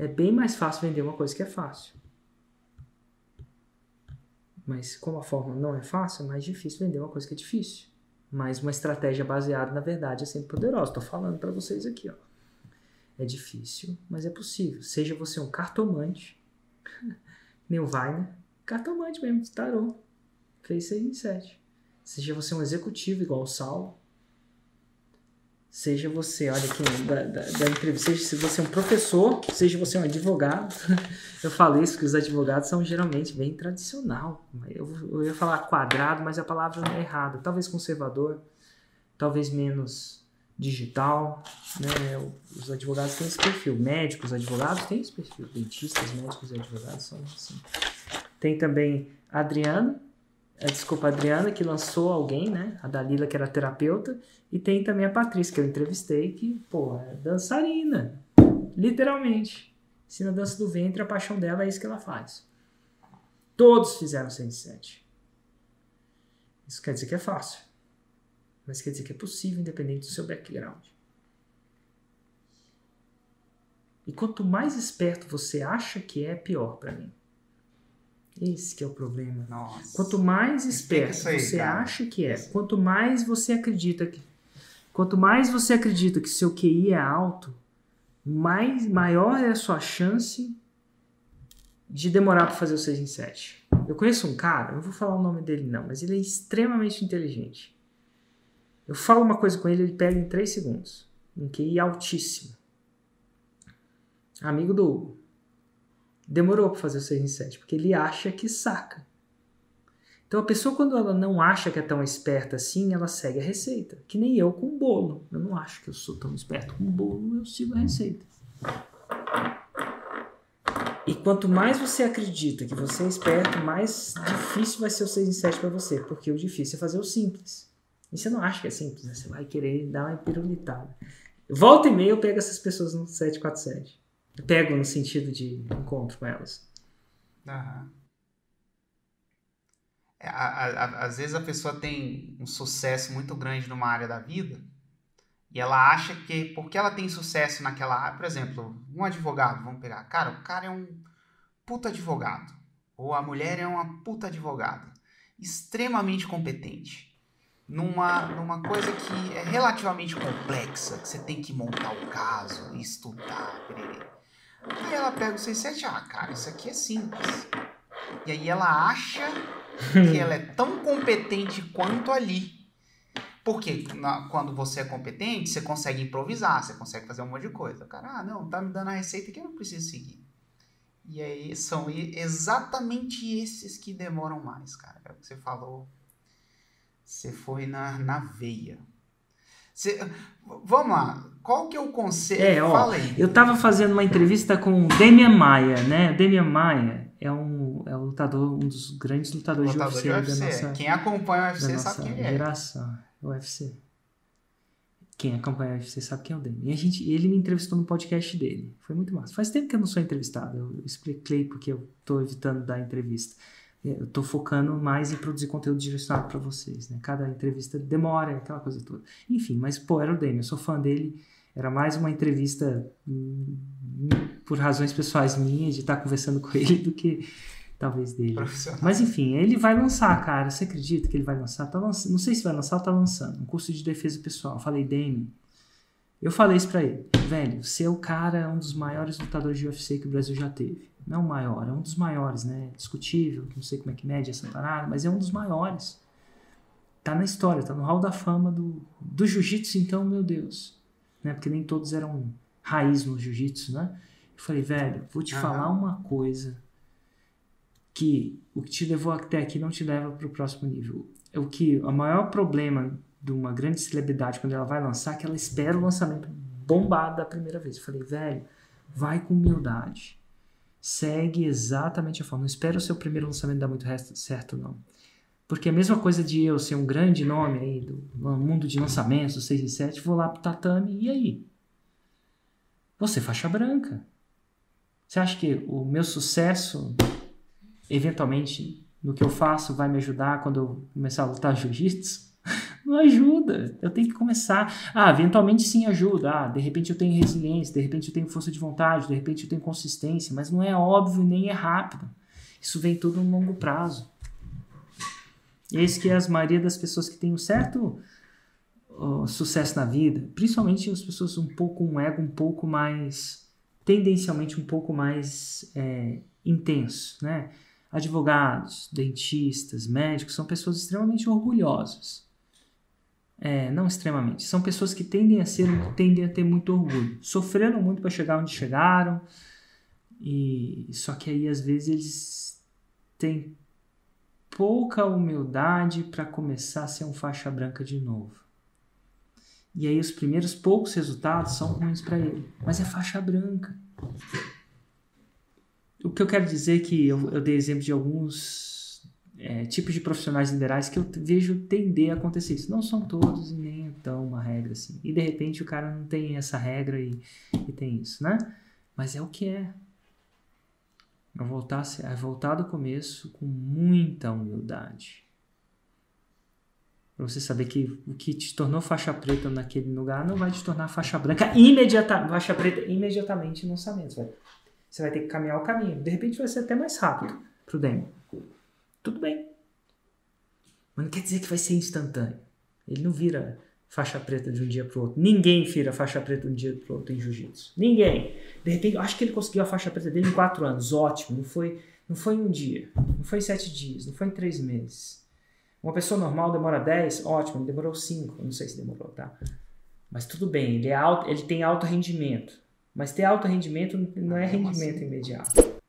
É bem mais fácil vender uma coisa que é fácil. Mas como a fórmula não é fácil, é mais difícil vender uma coisa que é difícil. Mas uma estratégia baseada na verdade é sempre poderosa. Estou falando para vocês aqui, ó. É difícil, mas é possível. Seja você um cartomante, nem o Weiner, cartomante mesmo, tarô. Fez 6 em 7. Seja você um executivo igual o Saulo, Seja você, olha aqui, da, da, da entrevista, seja se você é um professor, seja você um advogado. Eu falei isso que os advogados são geralmente bem tradicional. Eu, eu ia falar quadrado, mas a palavra não é errada. Talvez conservador, talvez menos digital. Né? Os advogados têm esse perfil. Médicos, advogados têm esse perfil. Dentistas, médicos e advogados são assim. Tem também a Adriana, a, desculpa, a Adriana, que lançou alguém, né? A Dalila, que era terapeuta. E tem também a Patrícia, que eu entrevistei, que, pô, é dançarina. Literalmente. Ensina dança do ventre, a paixão dela é isso que ela faz. Todos fizeram 107. Isso quer dizer que é fácil. Mas quer dizer que é possível, independente do seu background. E quanto mais esperto você acha que é, pior para mim. Esse que é o problema. Nossa. Quanto mais esperto aí, você cara. acha que é, quanto mais você acredita que quanto mais você acredita que seu QI é alto, mais maior é a sua chance de demorar para fazer o 6 em 7. Eu conheço um cara, não vou falar o nome dele não, mas ele é extremamente inteligente. Eu falo uma coisa com ele, ele pega em 3 segundos. Um QI altíssimo. Amigo do Hugo demorou para fazer o 6 em 7, porque ele acha que saca. Então a pessoa, quando ela não acha que é tão esperta assim, ela segue a receita. Que nem eu com bolo. Eu não acho que eu sou tão esperto com bolo, eu sigo a receita. E quanto mais você acredita que você é esperto, mais difícil vai ser o 6 em 7 para você. Porque o difícil é fazer o simples. E você não acha que é simples, né? Você vai querer dar uma pirulitada. Volta e meia eu pego essas pessoas no 747 pego no sentido de encontro com elas. Aham. É, a, a, às vezes a pessoa tem um sucesso muito grande numa área da vida e ela acha que porque ela tem sucesso naquela área, por exemplo, um advogado, vamos pegar, cara, o cara é um puta advogado ou a mulher é uma puta advogada, extremamente competente numa, numa coisa que é relativamente complexa, que você tem que montar o caso, estudar. E ela pega o 67, ah, cara, isso aqui é simples. E aí ela acha que ela é tão competente quanto ali. Porque na, quando você é competente, você consegue improvisar, você consegue fazer um monte de coisa. O cara, ah, não, tá me dando a receita que eu não preciso seguir. E aí são exatamente esses que demoram mais, cara. É o que você falou. Você foi na, na veia. Vamos lá, qual que é o conceito? É, ó, Eu tava fazendo uma entrevista com o Demian Maia, né? Demian Maia é um, é um lutador, um dos grandes lutadores Lutador de UFC, de UFC. da nossa Quem acompanha o UFC sabe quem é. Geração, UFC. Quem acompanha o UFC sabe quem é o Demian. E a gente, ele me entrevistou no podcast dele. Foi muito massa. Faz tempo que eu não sou entrevistado. Eu expliquei porque eu tô evitando dar entrevista eu estou focando mais em produzir conteúdo direcionado para vocês, né? Cada entrevista demora, aquela coisa toda. Enfim, mas pô, era o Daniel, eu sou fã dele. Era mais uma entrevista hum, por razões pessoais minhas de estar conversando com ele do que talvez dele. Mas enfim, ele vai lançar, cara. Você acredita que ele vai lançar? Tá lançando, não sei se vai lançar ou tá lançando. Um curso de defesa pessoal. Eu falei, Damian. Eu falei isso pra ele. Velho, você é o cara, um dos maiores lutadores de UFC que o Brasil já teve não o maior, é um dos maiores, né? Discutível, não sei como é que mede essa parada, mas é um dos maiores. Tá na história, tá no hall da fama do, do jiu-jitsu, então, meu Deus. Né? Porque nem todos eram raiz no jiu-jitsu, né? Eu falei, velho, vou te falar uma coisa que o que te levou até aqui não te leva para o próximo nível. É o que o maior problema de uma grande celebridade quando ela vai lançar é que ela espera o lançamento bombado da primeira vez. Eu falei, velho, vai com humildade segue exatamente a forma. Não espera o seu primeiro lançamento dar muito certo, não. Porque a mesma coisa de eu ser um grande nome aí do mundo de lançamentos, 6 e 7, vou lá pro tatame, e aí? Você faixa branca. Você acha que o meu sucesso, eventualmente, no que eu faço, vai me ajudar quando eu começar a lutar jiu-jitsu? Não ajuda. Eu tenho que começar. Ah, eventualmente sim ajuda. Ah, de repente eu tenho resiliência, de repente eu tenho força de vontade, de repente eu tenho consistência, mas não é óbvio nem é rápido. Isso vem tudo no longo prazo. E é isso que é a maioria das pessoas que têm um certo uh, sucesso na vida, principalmente as pessoas um pouco um ego um pouco mais tendencialmente um pouco mais é, intenso, né? Advogados, dentistas, médicos são pessoas extremamente orgulhosas. É, não extremamente, são pessoas que tendem a ser, tendem a ter muito orgulho. Sofreram muito para chegar onde chegaram, e só que aí às vezes eles têm pouca humildade para começar a ser um faixa branca de novo. E aí os primeiros poucos resultados são ruins para ele, mas é faixa branca. O que eu quero dizer é que eu, eu dei exemplo de alguns é, tipos de profissionais liberais que eu vejo tender a acontecer isso. Não são todos e nem é tão uma regra assim. E de repente o cara não tem essa regra e, e tem isso, né? Mas é o que é. É voltar, é voltar do começo com muita humildade. Para você saber que o que te tornou faixa preta naquele lugar não vai te tornar faixa branca imediatamente, faixa preta imediatamente no orçamento. Vai você vai ter que caminhar o caminho. De repente vai ser até mais rápido para o demo. Tudo bem. Mas não quer dizer que vai ser instantâneo. Ele não vira faixa preta de um dia para o outro. Ninguém vira faixa preta de um dia para o outro em jiu-jitsu. Ninguém. De repente, acho que ele conseguiu a faixa preta dele em quatro anos. Ótimo. Não foi, não foi em um dia. Não foi em sete dias. Não foi em três meses. Uma pessoa normal demora dez. Ótimo. Ele demorou cinco. Não sei se demorou, tá? Mas tudo bem. Ele, é alto, ele tem alto rendimento. Mas ter alto rendimento não é rendimento imediato.